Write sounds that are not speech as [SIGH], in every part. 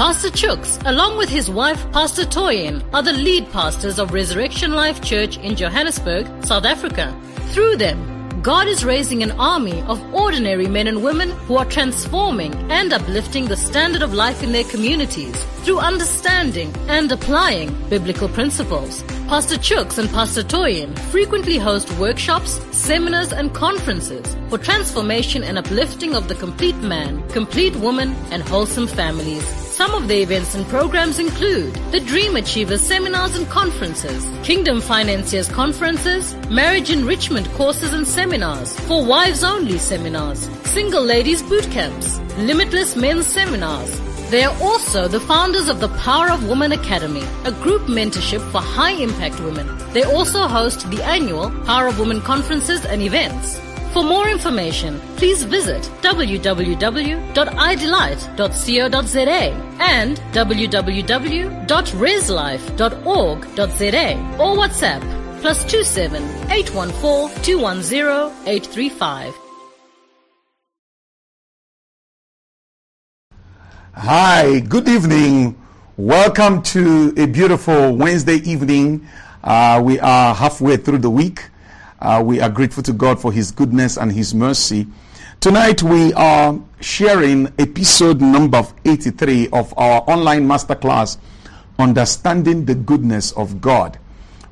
Pastor Chooks, along with his wife, Pastor Toyin, are the lead pastors of Resurrection Life Church in Johannesburg, South Africa. Through them, God is raising an army of ordinary men and women who are transforming and uplifting the standard of life in their communities through understanding and applying biblical principles. Pastor Chooks and Pastor Toyin frequently host workshops, seminars, and conferences for transformation and uplifting of the complete man, complete woman, and wholesome families. Some of the events and programs include the Dream Achievers seminars and conferences, Kingdom Financiers conferences, marriage enrichment courses and seminars, for wives only seminars, single ladies boot camps, limitless men's seminars. They are also the founders of the Power of Woman Academy, a group mentorship for high impact women. They also host the annual Power of Women conferences and events. For more information, please visit www.idelight.co.za and www.reslife.org.za or WhatsApp plus 27 814 210 835. Hi, good evening. Welcome to a beautiful Wednesday evening. Uh, we are halfway through the week. Uh, we are grateful to God for His goodness and His mercy. Tonight we are sharing episode number 83 of our online masterclass, Understanding the Goodness of God.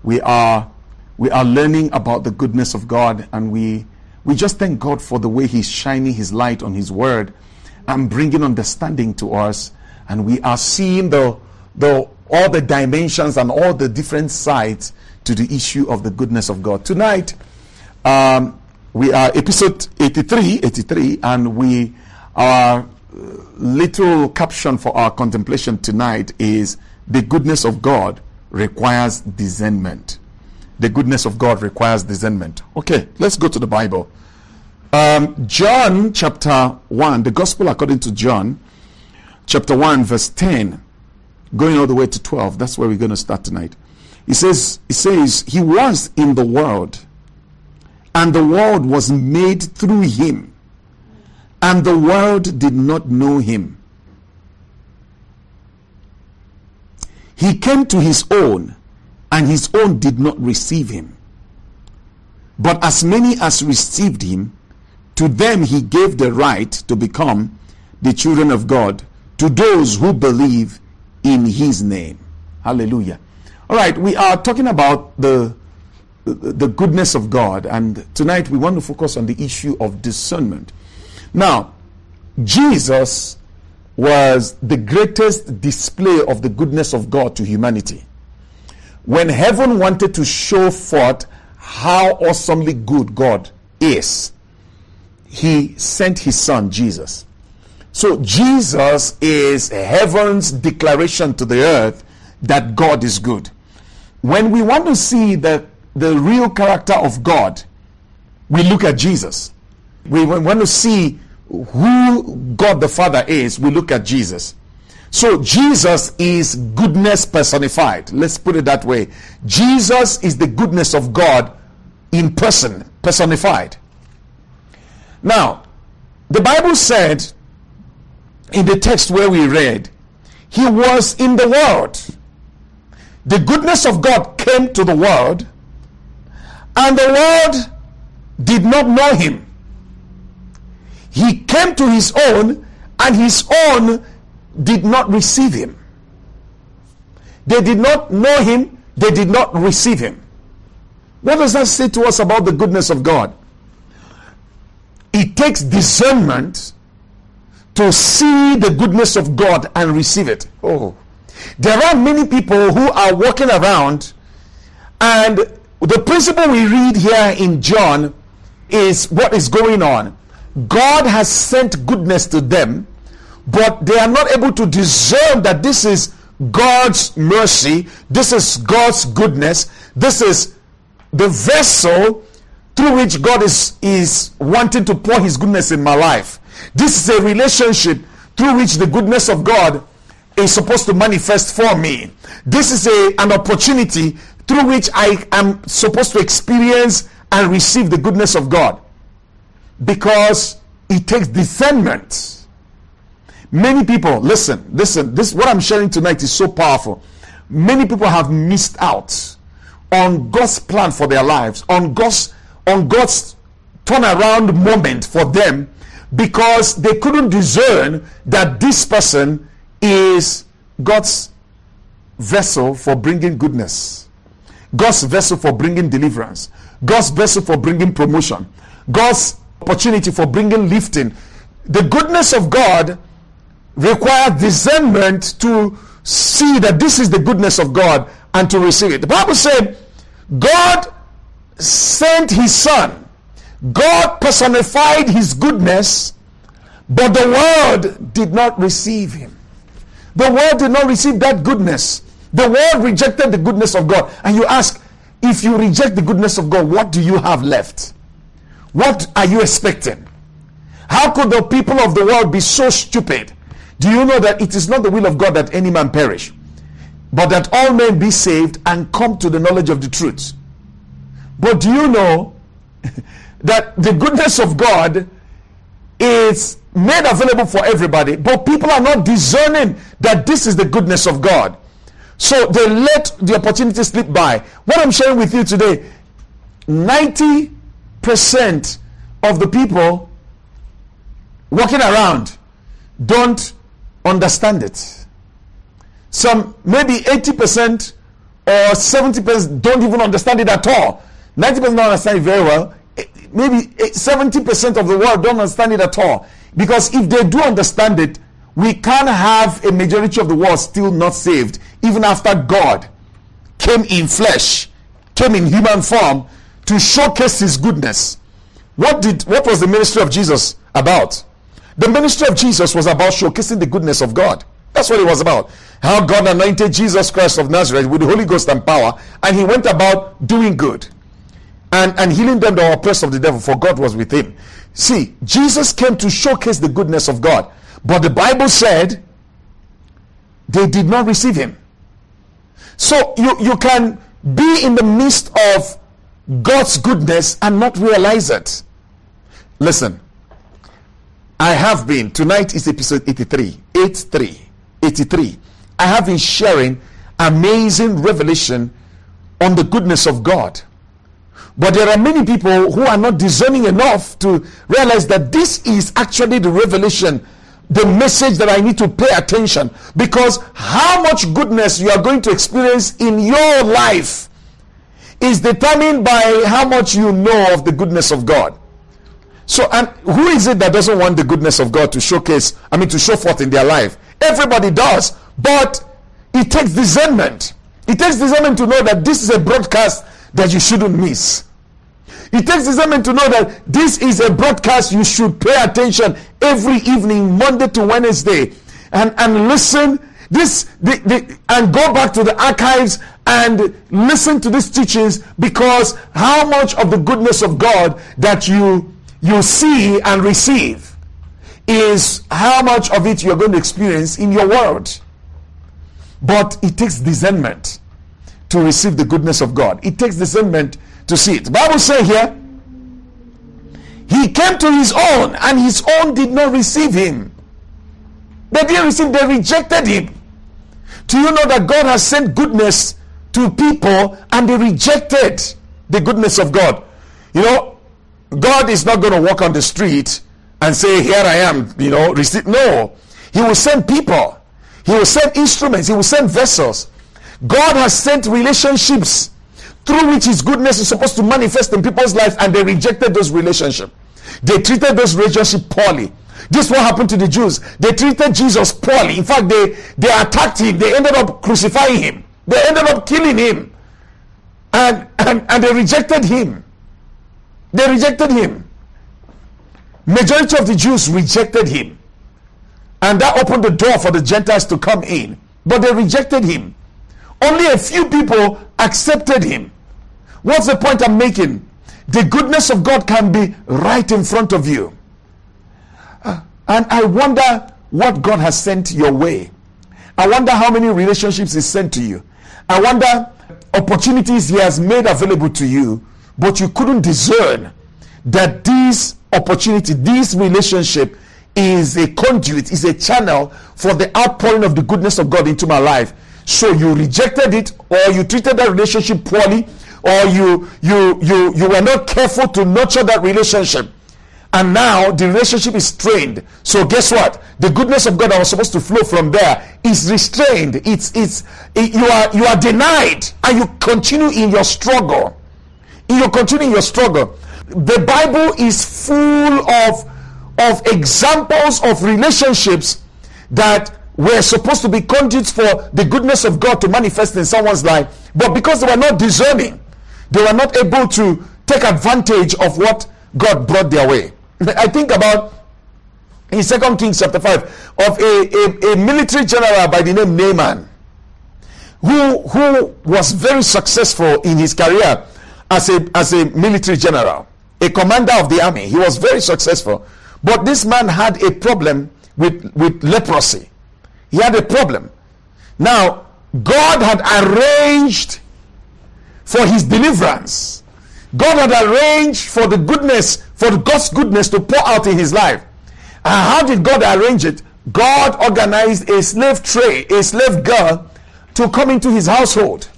We are we are learning about the goodness of God, and we we just thank God for the way He's shining His light on His Word and bringing understanding to us, and we are seeing the the all the dimensions and all the different sides to the issue of the goodness of God. Tonight, um, we are episode 83, 83, and we our little caption for our contemplation tonight is the goodness of God requires discernment. The goodness of God requires discernment. Okay, let's go to the Bible. Um, John chapter 1, the gospel according to John, chapter 1, verse 10, going all the way to 12. That's where we're going to start tonight. He says, He says, He was in the world, and the world was made through him, and the world did not know him. He came to his own, and his own did not receive him. But as many as received him, to them he gave the right to become the children of God, to those who believe in his name. Hallelujah. All right, we are talking about the the goodness of God, and tonight we want to focus on the issue of discernment. Now, Jesus was the greatest display of the goodness of God to humanity. When heaven wanted to show forth how awesomely good God is, he sent his son Jesus. So Jesus is heaven's declaration to the earth that God is good. When we want to see the, the real character of God, we look at Jesus. We want to see who God the Father is, we look at Jesus. So Jesus is goodness personified. Let's put it that way. Jesus is the goodness of God in person, personified. Now, the Bible said in the text where we read, He was in the world. The goodness of God came to the world, and the world did not know Him. He came to His own, and His own did not receive Him. They did not know Him, they did not receive Him. What does that say to us about the goodness of God? It takes discernment to see the goodness of God and receive it. Oh, there are many people who are walking around, and the principle we read here in John is what is going on. God has sent goodness to them, but they are not able to discern that this is God's mercy, this is God's goodness, this is the vessel through which God is, is wanting to pour His goodness in my life. This is a relationship through which the goodness of God is supposed to manifest for me. This is a, an opportunity through which I am supposed to experience and receive the goodness of God. Because it takes discernment. Many people, listen, listen, this what I'm sharing tonight is so powerful. Many people have missed out on God's plan for their lives, on God's on God's turnaround moment for them because they couldn't discern that this person is God's vessel for bringing goodness, God's vessel for bringing deliverance, God's vessel for bringing promotion, God's opportunity for bringing lifting. The goodness of God requires discernment to see that this is the goodness of God and to receive it. The Bible said, God sent his son. God personified his goodness, but the world did not receive him. The world did not receive that goodness. The world rejected the goodness of God. And you ask, if you reject the goodness of God, what do you have left? What are you expecting? How could the people of the world be so stupid? Do you know that it is not the will of God that any man perish, but that all men be saved and come to the knowledge of the truth? But do you know [LAUGHS] that the goodness of God is made available for everybody, but people are not discerning that this is the goodness of God. So they let the opportunity slip by. What I'm sharing with you today 90% of the people walking around don't understand it. Some maybe 80% or 70% don't even understand it at all. 90% don't understand it very well. Eh, maybe 70% of the world don't understand it at all. Because if they do understand it, we can't have a majority of the world still not saved, even after God came in flesh, came in human form to showcase his goodness. What did what was the ministry of Jesus about? The ministry of Jesus was about showcasing the goodness of God. That's what it was about. How God anointed Jesus Christ of Nazareth with the Holy Ghost and power, and he went about doing good and, and healing them that were oppressed of the devil, for God was with him. See, Jesus came to showcase the goodness of God, but the Bible said they did not receive him. So you, you can be in the midst of God's goodness and not realize it. Listen, I have been, tonight is episode 83, 83, 83. I have been sharing amazing revelation on the goodness of God. But there are many people who are not discerning enough to realize that this is actually the revelation, the message that I need to pay attention. Because how much goodness you are going to experience in your life is determined by how much you know of the goodness of God. So, and who is it that doesn't want the goodness of God to showcase, I mean, to show forth in their life? Everybody does, but it takes discernment. It takes discernment to know that this is a broadcast that you shouldn't miss. It takes discernment to know that this is a broadcast you should pay attention every evening, Monday to Wednesday, and, and listen this the, the, and go back to the archives and listen to these teachings because how much of the goodness of God that you you see and receive is how much of it you're going to experience in your world. But it takes discernment to receive the goodness of God. It takes discernment to see it. Bible say here, he came to his own, and his own did not receive him. They didn't receive, they rejected him. Do you know that God has sent goodness to people and they rejected the goodness of God? You know, God is not going to walk on the street and say, Here I am, you know, receive. No, He will send people, He will send instruments, He will send vessels. God has sent relationships through which his goodness is supposed to manifest in people's lives and they rejected those relationships they treated those relationships poorly. This is what happened to the jews. They treated jesus poorly. In fact they they attacked him. They ended up crucifying him. They ended up killing him. And and, and they rejected him. They rejected him. Majority of the jews rejected him. And that opened the door for the gentiles to come in. But they rejected him. Only a few people accepted him What's the point I'm making? The goodness of God can be right in front of you. Uh, and I wonder what God has sent your way. I wonder how many relationships He sent to you. I wonder opportunities He has made available to you, but you couldn't discern that this opportunity, this relationship is a conduit, is a channel for the outpouring of the goodness of God into my life. So you rejected it, or you treated that relationship poorly, or you you you you were not careful to nurture that relationship. And now the relationship is strained. So guess what? The goodness of god that was supposed to flow from there is restrained. It's it's it, you are you are denied. And you continue in your struggle. You continue in your struggle. The bible is full of of examples of relationships that were supposed to be conduits for the goodness of god to manifest in someone's life but because they were not discerning they were not able to take advantage of what god brought their way [LAUGHS] I think about in Second Kings chapter 5 of a, a, a, military general by the name Naaman who, who was very successful in his career as a, as a military general, a commander of the army. He was very successful. But this man had a problem with, with leprosy. He had a problem. Now, God had arranged for his deliverance God had arranged for the goodness, for God's goodness to pour out in his life. And how did God arrange it? God organized a slave trade, a slave girl to come into his household.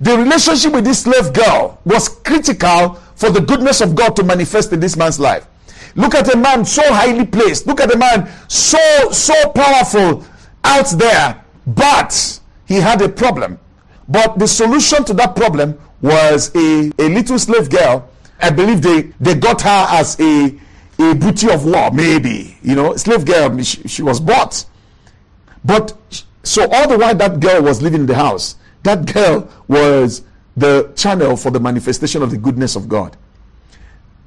The relationship with this slave girl was critical for the goodness of God to manifest in this man's life. Look at a man so highly placed. Look at a man so so powerful out there, but he had a problem. But the solution to that problem was a, a little slave girl. I believe they, they got her as a, a booty of war, maybe. You know, slave girl, she, she was bought. But so all the while that girl was living in the house, that girl was the channel for the manifestation of the goodness of God.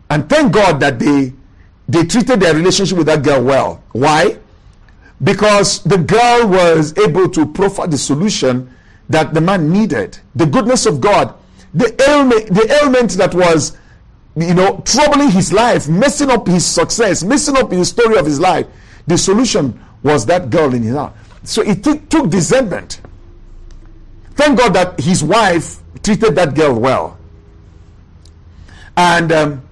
And thank God that they they treated their relationship with that girl well. Why? Because the girl was able to proffer the solution that the man needed. The goodness of God the ailment, the ailment that was, you know, troubling his life, messing up his success, messing up his story of his life. The solution was that girl in his heart. So it t- took discernment. Thank God that his wife treated that girl well. And um,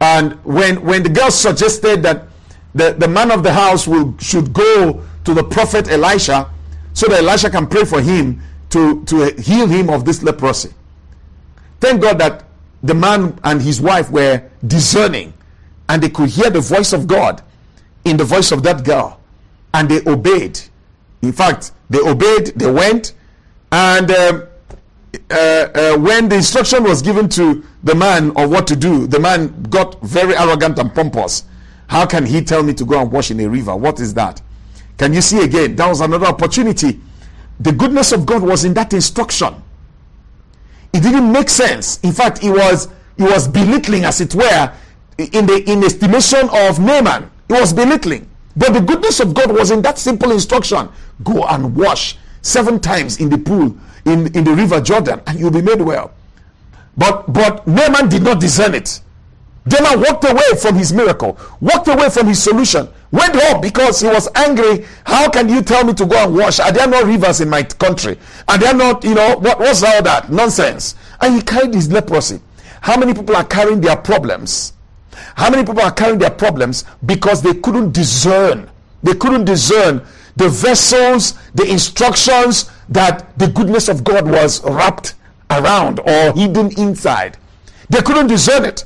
and when when the girl suggested that the, the man of the house will should go to the prophet Elisha so that Elisha can pray for him to, to heal him of this leprosy. Thank God that the man and his wife were discerning and they could hear the voice of God in the voice of that girl and they obeyed. In fact, they obeyed, they went, and um, uh, uh, when the instruction was given to the man of what to do, the man got very arrogant and pompous. How can he tell me to go and wash in a river? What is that? Can you see again? That was another opportunity. The goodness of God was in that instruction. It didn't make sense. In fact, it was it was belittling, as it were, in the in estimation of Naaman. It was belittling. But the goodness of God was in that simple instruction: go and wash seven times in the pool in, in the river Jordan, and you'll be made well. But but Naaman did not discern it. Naaman walked away from his miracle, walked away from his solution, went home because he was angry. How can you tell me to go and wash? Are there no rivers in my country? Are there not, you know, what, what's all that? Nonsense. And he carried his leprosy. How many people are carrying their problems? How many people are carrying their problems because they couldn't discern? They couldn't discern the vessels, the instructions that the goodness of God was wrapped around or hidden inside. They couldn't discern it.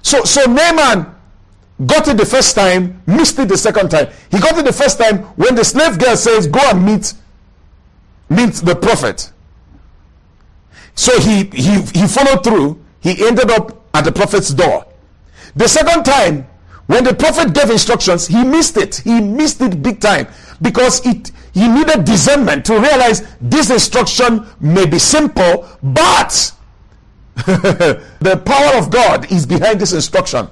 So, so Naaman got it the first time, missed it the second time. He got it the first time when the slave girl says, Go and meet, meet the prophet. So he, he, he followed through. He ended up at the prophet's door. The second time, when the prophet gave instructions, he missed it. He missed it big time because it he needed discernment to realize this instruction may be simple, but [LAUGHS] the power of God is behind this instruction.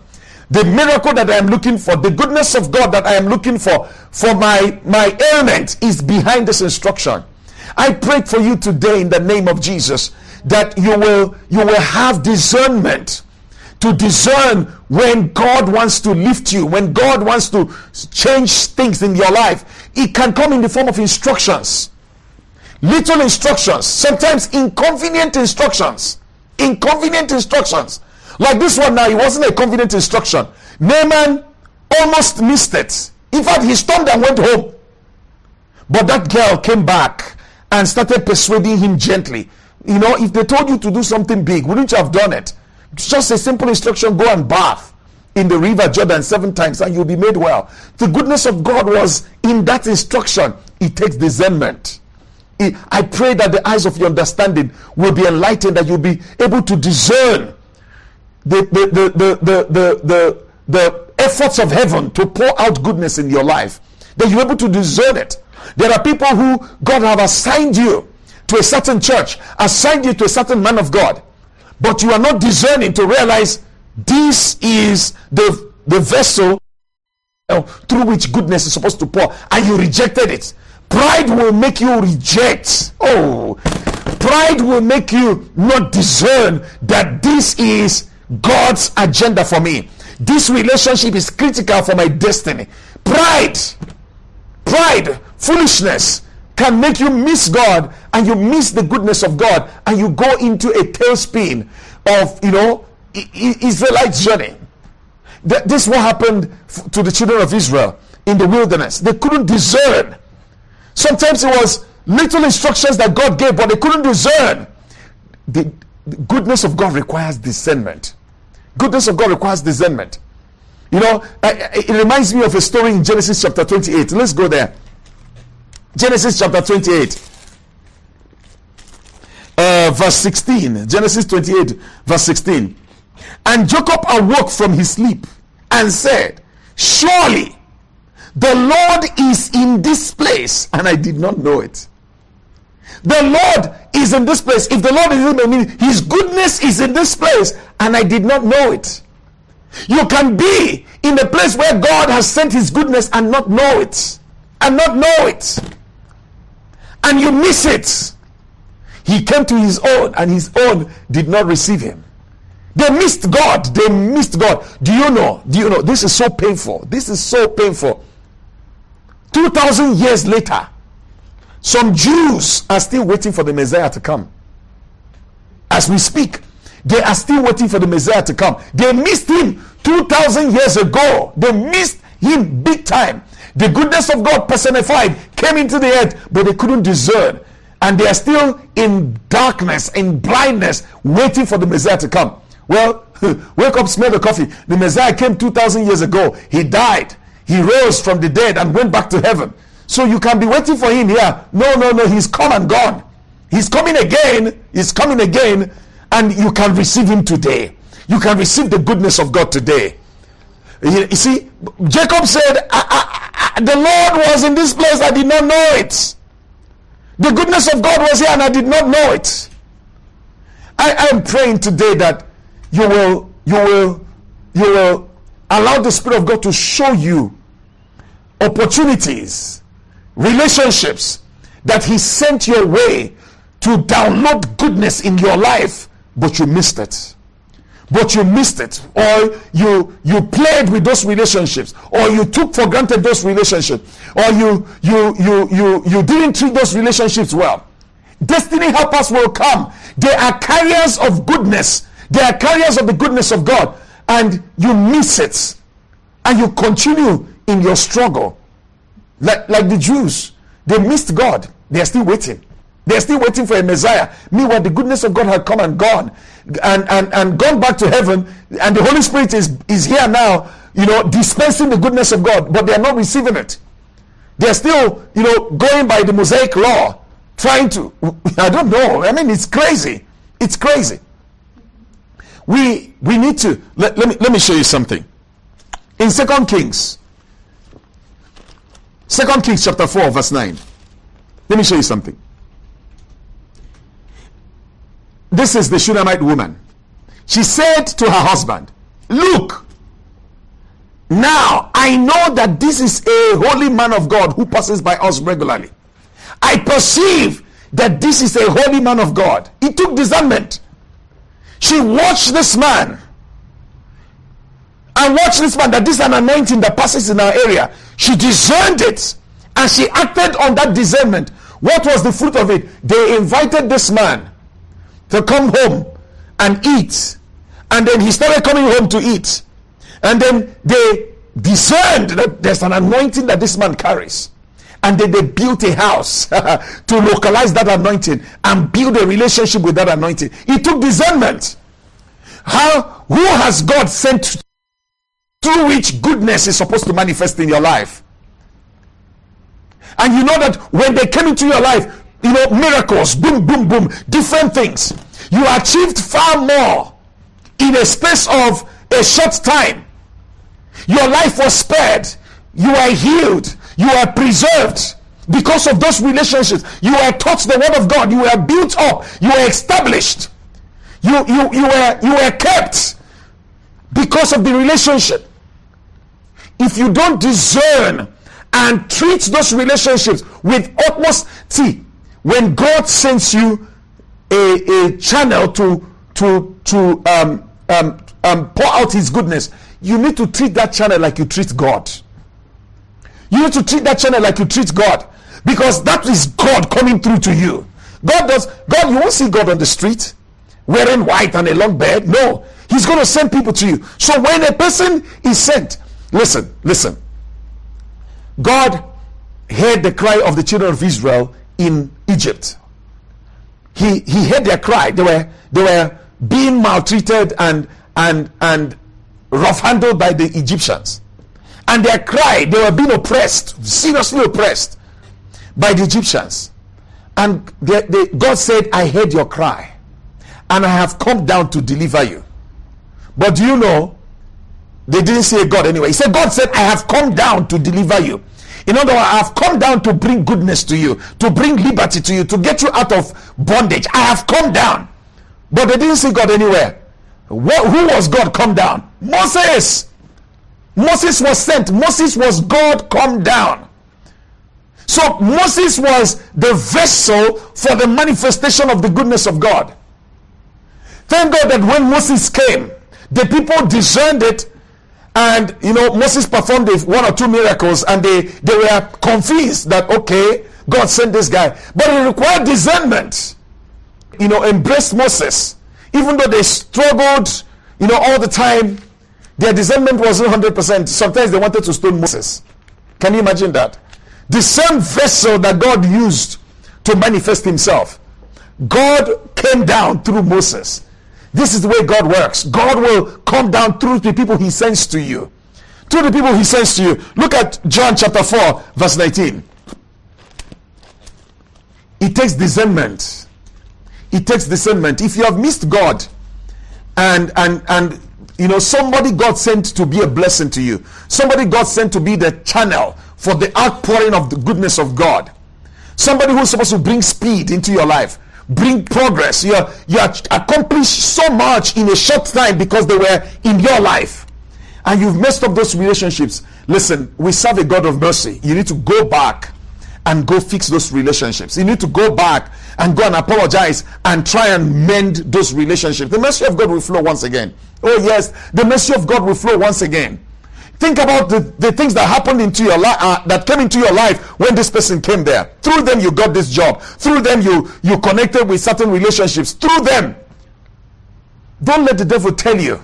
The miracle that I am looking for, the goodness of God that I am looking for, for my, my ailment is behind this instruction. I pray for you today in the name of Jesus that you will you will have discernment to discern when God wants to lift you, when God wants to change things in your life. It can come in the form of instructions, little instructions, sometimes inconvenient instructions inconvenient instructions. Like this one now, it wasn't a confident instruction. Naaman almost missed it. In fact, he stormed and went home. But that girl came back and started persuading him gently. You know, if they told you to do something big, wouldn't you have done it? Just a simple instruction go and bath in the river Jordan seven times and you'll be made well. The goodness of God was in that instruction. It takes discernment. I pray that the eyes of your understanding will be enlightened, that you'll be able to discern the, the, the, the, the, the, the, efforts of heaven to pour out goodness in your life. That you're able to discern it. There are people who God have assigned you to a certain church, assigned you to a certain man of God, but you are not discerning to realize this is the, the vessel through which goodness is supposed to pour, and you rejected it. Pride will make you reject. Oh, pride will make you not discern that this is God's agenda for me. This relationship is critical for my destiny. Pride, pride, foolishness can make you miss God and you miss the goodness of God and you go into a tailspin of, you know, Israelite journey. This is what happened to the children of Israel in the wilderness. They couldn't discern Sometimes it was little instructions that God gave, but they couldn't discern. The, the goodness of God requires discernment. Goodness of God requires discernment. You know, it reminds me of a story in Genesis chapter 28. Let's go there. Genesis chapter 28, uh, verse 16. Genesis 28, verse 16. And Jacob awoke from his sleep and said, Surely the Lord is in this place, and I did not know it. The Lord is in this place. If the Lord is in me, His goodness is in this place, and I did not know it. You can be in the place where God has sent His goodness and not know it, and not know it, and you miss it. He came to His own, and His own did not receive Him. They missed God. They missed God. Do you know? Do you know? This is so painful. This is so painful. 2000 years later, some Jews are still waiting for the Messiah to come. As we speak, they are still waiting for the Messiah to come. They missed him 2000 years ago. They missed him big time. The goodness of God personified came into the earth, but they couldn't discern. And they are still in darkness, in blindness, waiting for the Messiah to come. Well, [LAUGHS] wake up, smell the coffee. The Messiah came 2,000 years ago. He died. He rose from the dead and went back to heaven. So you can be waiting for him here. No, no, no. He's come and gone. He's coming again. He's coming again. And you can receive him today. You can receive the goodness of God today. You, see, Jacob said, I, I, I, The Lord was in this place. I did not know it. The goodness of God was here and I did not know it. I am praying today that you will, you will, you will allow the Spirit of God to show you opportunities, relationships that He sent your way to download goodness in your life, but you missed it. But you missed it, or you you played with those relationships, or you took for granted those relationships, or you you you you you didn't treat those relationships well. Destiny helpers will come. They are carriers of goodness. They are carriers of the goodness of God, and you miss it, and you continue in your struggle. Like, like the Jews, they missed God. They are still waiting. They are still waiting for a Messiah. Meanwhile, the goodness of God had come and gone and, and, and gone back to heaven. And the Holy Spirit is, is here now, you know, dispensing the goodness of God, but they are not receiving it. They are still, you know, going by the Mosaic law, trying to, [LAUGHS] I don't know. I mean, it's crazy. It's crazy. We, we need to, let, let, me, let me show you something. In Second Kings, Second Kings chapter 4, verse 9. Let me show you something. This is the Shunammite woman. She said to her husband, Look, now I know that this is a holy man of God who passes by us regularly. I perceive that this is a holy man of God. He took discernment. She watched this man and watched this man that this is an anointing that passes in our area. She discerned it and she acted on that discernment. What was the fruit of it? They invited this man to come home and eat. And then he started coming home to eat. And then they discerned that there's an anointing that this man carries. And then they built a house [LAUGHS] to localize that anointing and build a relationship with that anointing. It took discernment. How who has God sent through which goodness is supposed to manifest in your life? And you know that when they came into your life, you know, miracles, boom, boom, boom, different things. You achieved far more in a space of a short time. Your life was spared. You are healed. You are preserved because of those relationships. You were taught the word of God. You were built up. You were established. You, you, you, were, you were kept because of the relationship. If you don't discern and treat those relationships with utmost see when god sends you a, a channel to to to um, um, um, pour out his goodness you need to treat that channel like you treat god. You need to treat that channel like you treat god because that is god coming through to you. God does god you won't see god on the street wearing white and a long beard. No. He's going to send people to you. So when a person is sent listen listen God heard the cry of the children of Israel in Egypt. He, he heard their cry. They were, they were being maltreated and, and, and rough handled by the Egyptians. And their cry, they were being oppressed, seriously oppressed by the Egyptians. And they, they, God said, I heard your cry and I have come down to deliver you. But do you know, they didn't say God anyway. He said, God said, I have come down to deliver you. In other words, I have come down to bring goodness to you, to bring liberty to you, to get you out of bondage. I have come down. But they didn't see God anywhere. Who was God come down? Moses. Moses was sent. Moses was God come down. So Moses was the vessel for the manifestation of the goodness of God. Thank God that when Moses came, the people discerned it and you know moses performed one or two miracles and they they were convinced that okay god sent this guy. But it required discernment. You know embraced moses. Even though they struggled you know all the time their discernment wasn't 100% sometimes they wanted to stone moses. Can you imagine that? The same vessel that god used to manifest himself god came down through moses this is the way God works. God will come down through the people He sends to you. Through the people He sends to you. Look at John chapter 4, verse 19. It takes discernment. It takes discernment. If you have missed God and and and you know somebody God sent to be a blessing to you, somebody God sent to be the channel for the outpouring of the goodness of God, somebody who's supposed to bring speed into your life bring progress. You are, you accomplished so much in a short time because they were in your life. And you've messed up those relationships. Listen, we serve a God of mercy. You need to go back and go fix those relationships. You need to go back and go and apologize and try and mend those relationships. The mercy of God will flow once again. Oh, yes, the mercy of God will flow once again. Think about the, the things that happened into your life, uh, that came into your life when this person came there. Through them, you got this job. Through them, you, you connected with certain relationships. Through them. Don't let the devil tell you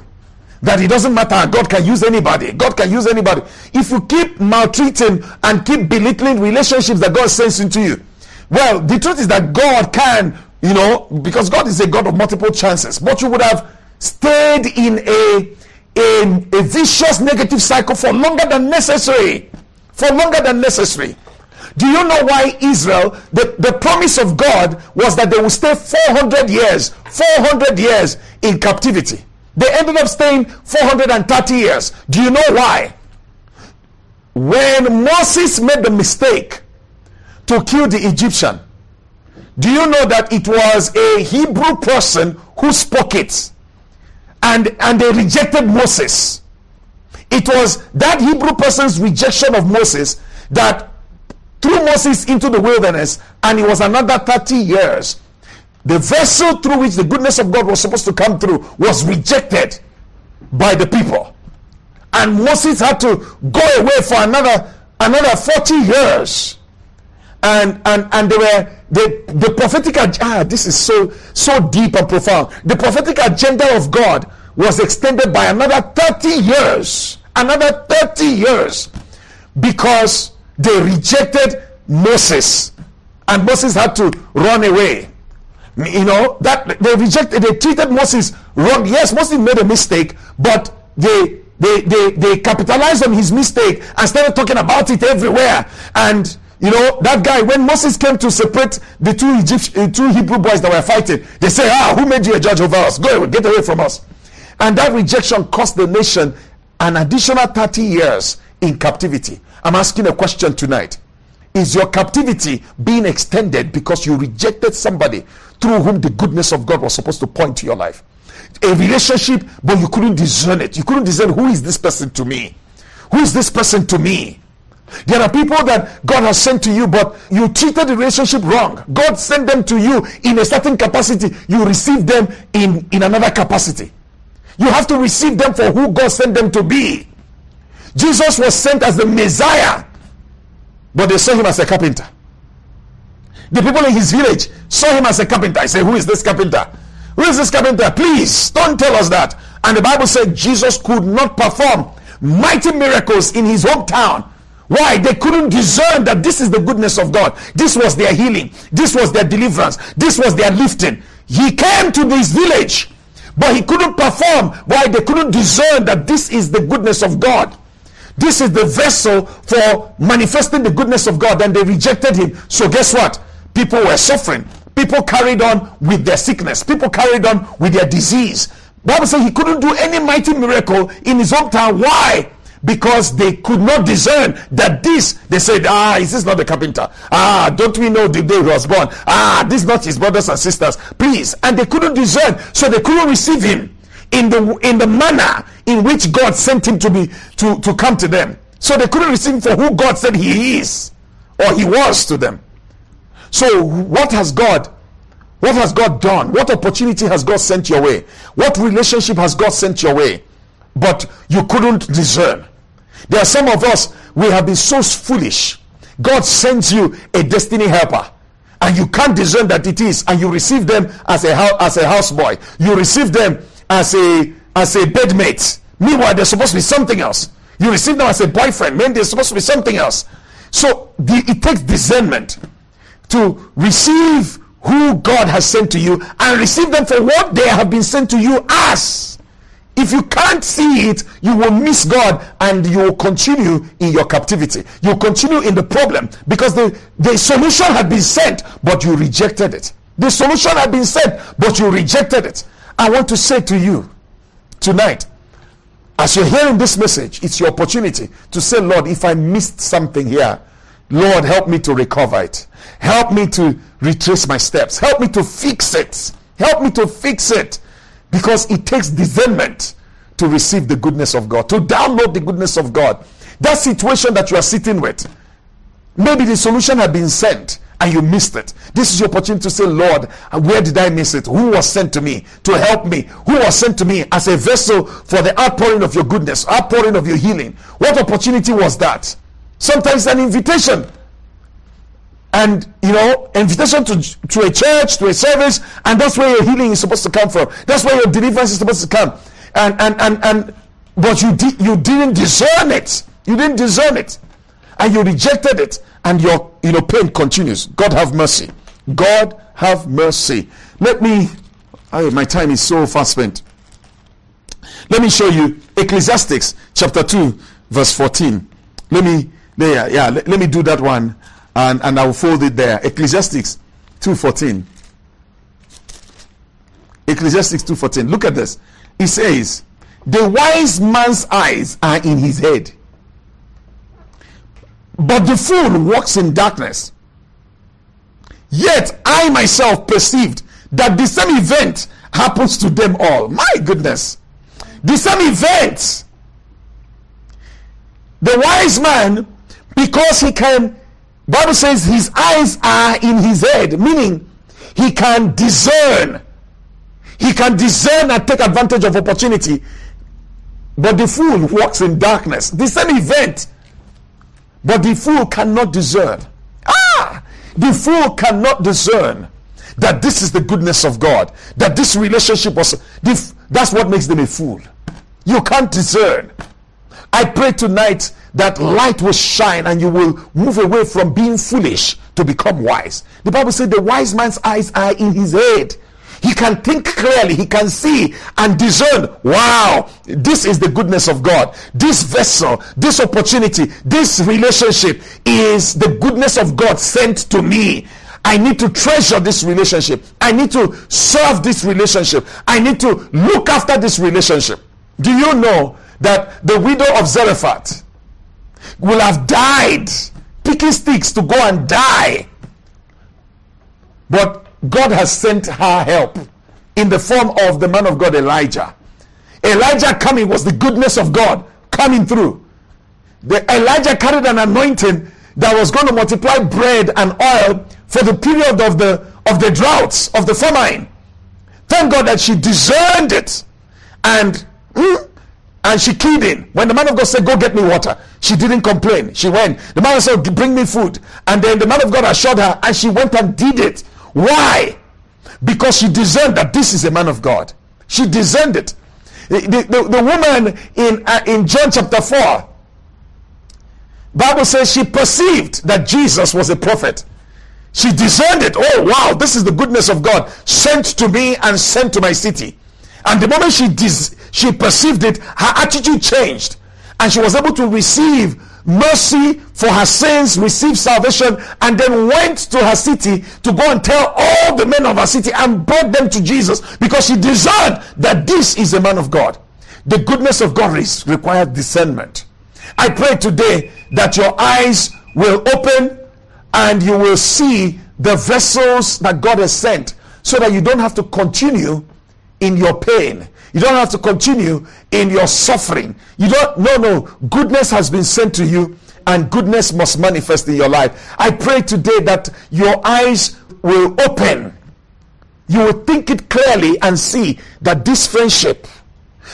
that it doesn't matter. God can use anybody. God can use anybody. If you keep maltreating and keep belittling relationships that God sends into you, well, the truth is that God can, you know, because God is a God of multiple chances, but you would have stayed in a a, a vicious negative cycle for longer than necessary. For longer than necessary. Do you know why Israel, the, the promise of God was that they would stay 400 years, 400 years in captivity. They ended up staying 430 years. Do you know why? When Moses made the mistake to kill the Egyptian, do you know that it was a Hebrew person who spoke it? And and they rejected Moses. It was that Hebrew person's rejection of Moses that threw Moses into the wilderness, and it was another 30 years. The vessel through which the goodness of God was supposed to come through was rejected by the people. And Moses had to go away for another another 40 years. And and and they were the the prophetic ah this is so so deep and profound. The prophetic agenda of God was extended by another 30 years another 30 years because they rejected Moses and Moses had to run away. You know, that they rejected, they treated Moses wrong. Yes, Moses made a mistake, but they they they, they capitalized on his mistake and started talking about it everywhere. And you know, that guy, when Moses came to separate the two Egyptian, uh, two Hebrew boys that were fighting, they say, Ah, who made you a judge over us? Go away, get away from us. And that rejection cost the nation an additional 30 years in captivity. I'm asking a question tonight. Is your captivity being extended because you rejected somebody through whom the goodness of God was supposed to point to your life? A relationship, but you couldn't discern it. You couldn't discern who is this person to me? Who is this person to me? There are people that God has sent to you, but you treated the relationship wrong. God sent them to you in a certain capacity. You received them in, in another capacity. You have to receive them for who God sent them to be. Jesus was sent as the Messiah, but they saw him as a carpenter. The people in his village saw him as a carpenter. I say, Who is this carpenter? Who is this carpenter? Please don't tell us that. And the Bible said Jesus could not perform mighty miracles in his hometown. Why? They couldn't discern that this is the goodness of God. This was their healing. This was their deliverance. This was their lifting. He came to this village, but he couldn't perform. Why? They couldn't discern that this is the goodness of God. This is the vessel for manifesting the goodness of God. And they rejected him. So guess what? People were suffering. People carried on with their sickness. People carried on with their disease. Bible says he couldn't do any mighty miracle in his hometown. Why? Because they could not discern that this, they said, ah, is this not the carpenter? Ah, don't we know the day he was born? Ah, this is not his brothers and sisters. Please. And they couldn't discern, so they couldn't receive him in the in the manner in which God sent him to be to, to come to them. So they couldn't receive him for who God said he is or he was to them. So, what has God what has God done? What opportunity has God sent your way? What relationship has God sent your way? But you couldn't discern. There are some of us, we have been so foolish. God sends you a destiny helper, and you can't discern that it is, and you receive them as a as a houseboy. You receive them as a as a bedmate. Meanwhile, they're supposed to be something else. You receive them as a boyfriend. Man, they're supposed to be something else. So the, it takes discernment to receive who God has sent to you and receive them for what they have been sent to you as. If you can't see it, you will miss God and you will continue in your captivity. You continue in the problem because the, the solution had been sent, but you rejected it. The solution had been sent, but you rejected it. I want to say to you tonight, as you're hearing this message, it's your opportunity to say, Lord, if I missed something here, Lord, help me to recover it. Help me to retrace my steps. Help me to fix it. Help me to fix it. Because it takes discernment to receive the goodness of God, to download the goodness of God. That situation that you are sitting with, maybe the solution had been sent and you missed it. This is your opportunity to say, Lord, where did I miss it? Who was sent to me to help me? Who was sent to me as a vessel for the outpouring of your goodness, outpouring of your healing? What opportunity was that? Sometimes an invitation. And you know, invitation to, to a church, to a service, and that's where your healing is supposed to come from. That's where your deliverance is supposed to come. And and and and but you did you didn't discern it. You didn't discern it. And you rejected it. And your you know pain continues. God have mercy. God have mercy. Let me my time is so fast spent. Let me show you Ecclesiastics chapter 2, verse 14. Let me there, yeah, let, let me do that one and, and I'll fold it there. Ecclesiastics 2.14. Ecclesiastics 2.14. Look at this. He says, The wise man's eyes are in his head, but the fool walks in darkness. Yet I myself perceived that the same event happens to them all. My goodness. The same event. The wise man because he can bible says his eyes are in his head meaning he can discern. He can discern and take advantage of opportunity. But the fool walks in darkness. The same event but the fool cannot discern. Ah! The fool cannot discern that this is the goodness of god that this relationship was that's what makes them a fool. You can't discern I pray tonight that light will shine and you will move away from being foolish to become wise. The Bible said the wise man's eyes are in his head. He can think clearly, he can see and discern. Wow, this is the goodness of God. This vessel, this opportunity, this relationship is the goodness of God sent to me. I need to treasure this relationship. I need to serve this relationship. I need to look after this relationship. Do you know that the widow of Zarephath will have died picking sticks to go and die? But God has sent her help in the form of the man of God Elijah. Elijah coming was the goodness of God coming through. The Elijah carried an anointing that was going to multiply bread and oil for the period of the of the droughts of the famine. Thank God that she discerned it and mm, and she keyed in. When the man of God said, Go get me water, she didn't complain. She went. The man said, Bring me food. And then the man of God assured her, and she went and did it. Why? Because she discerned that this is a man of God. She discerned it. The, the, the woman in, uh, in John chapter 4, Bible says she perceived that Jesus was a prophet. She discerned it. Oh, wow, this is the goodness of God sent to me and sent to my city. And the moment she dis- she perceived it, her attitude changed. And she was able to receive mercy for her sins, received salvation, and then went to her city to go and tell all the men of her city and brought them to Jesus because she discerned that this is a man of God. The goodness of God is, requires discernment. I pray today that your eyes will open and you will see the vessels that God has sent so that you don't have to continue in your pain. You don't have to continue in your suffering. You don't, no, no. Goodness has been sent to you and goodness must manifest in your life. I pray today that your eyes will open. You will think it clearly and see that this friendship,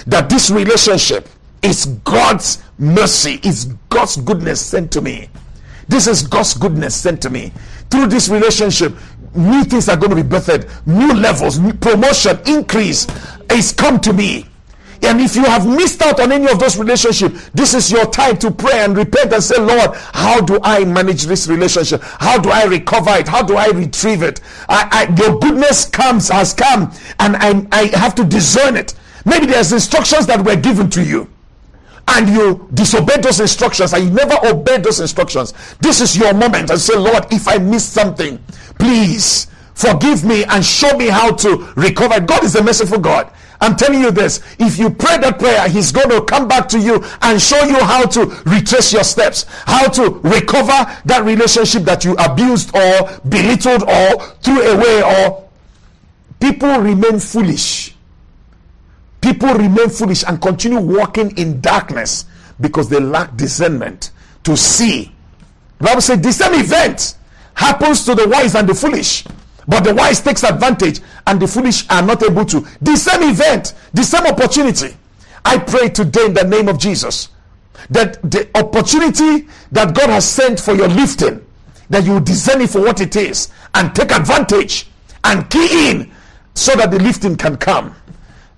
that this relationship is God's mercy, is God's goodness sent to me. This is God's goodness sent to me. Through this relationship, new things are going to be birthed, new levels, new promotion, increase is come to me. And if you have missed out on any of those relationships, this is your time to pray and repent and say, Lord, how do I manage this relationship? How do I recover it? How do I retrieve it? I, I, your goodness comes, has come, and I, I have to discern it. Maybe there's instructions that were given to you and you disobeyed those instructions and you never obeyed those instructions. This is your moment and say, Lord, if I missed something, please forgive me and show me how to recover. God is a merciful God. I'm telling you this if you pray that prayer, He's going to come back to you and show you how to retrace your steps, how to recover that relationship that you abused or belittled or threw away, or people remain foolish. People remain foolish and continue walking in darkness because they lack discernment to see. The Bible says the same event happens to the wise and the foolish. But the wise takes advantage and the foolish are not able to. The same event, the same opportunity. I pray today in the name of Jesus that the opportunity that God has sent for your lifting, that you discern it for what it is and take advantage and key in so that the lifting can come.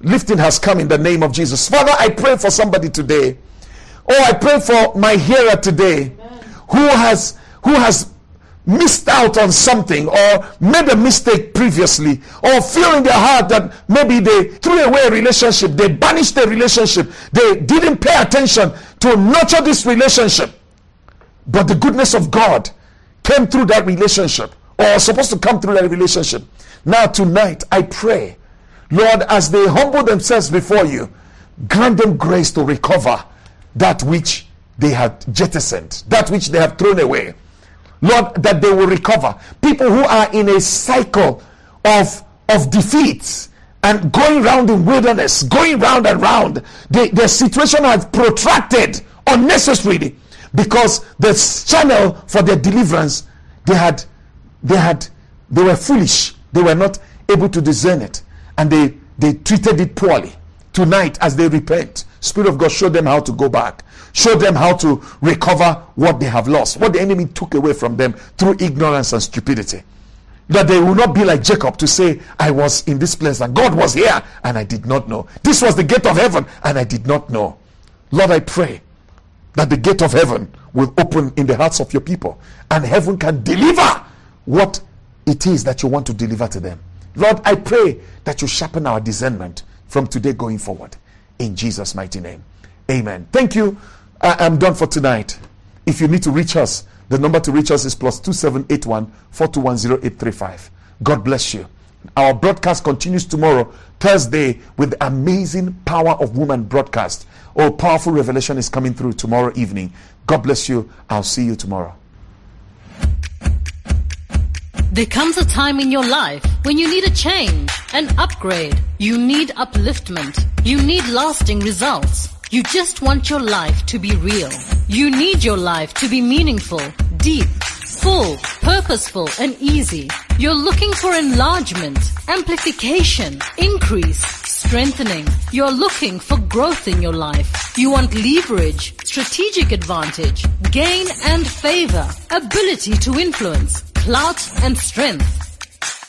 Lifting has come in the name of Jesus. Father, I pray for somebody today. Oh, I pray for my hearer today who has who has missed out on something or made a mistake previously or feel in their heart that maybe they threw away a relationship they banished the relationship. They didn't pay attention to nurture this relationship. But the goodness of god came through that relationship or supposed to come through that relationship. Now tonight i pray lord as they humble themselves before you grant them grace to recover that which they had jettisoned that which they have thrown away Lord, that they will recover. People who are in a cycle of, of defeats and going round in wilderness, going round and round, the, the situation has protracted unnecessarily because the channel for their deliverance, they had, they had, they were foolish. They were not able to discern it, and they they treated it poorly. Tonight, as they repent, Spirit of God, show them how to go back. Show them how to recover what they have lost, what the enemy took away from them through ignorance and stupidity. That they will not be like Jacob to say, I was in this place and God was here and I did not know. This was the gate of heaven and I did not know. Lord, I pray that the gate of heaven will open in the hearts of your people and heaven can deliver what it is that you want to deliver to them. Lord, I pray that you sharpen our discernment from today going forward. In Jesus' mighty name. Amen. Thank you. I am done for tonight. If you need to reach us, the number to reach us is plus 2781 4210835. God bless you. Our broadcast continues tomorrow, Thursday, with the amazing Power of Woman broadcast. Oh, powerful revelation is coming through tomorrow evening. God bless you. I'll see you tomorrow. There comes a time in your life when you need a change, an upgrade. You need upliftment. You need lasting results. You just want your life to be real. You need your life to be meaningful, deep, full, purposeful, and easy. You're looking for enlargement, amplification, increase, strengthening. You're looking for growth in your life. You want leverage, strategic advantage, gain and favor, ability to influence, clout and strength.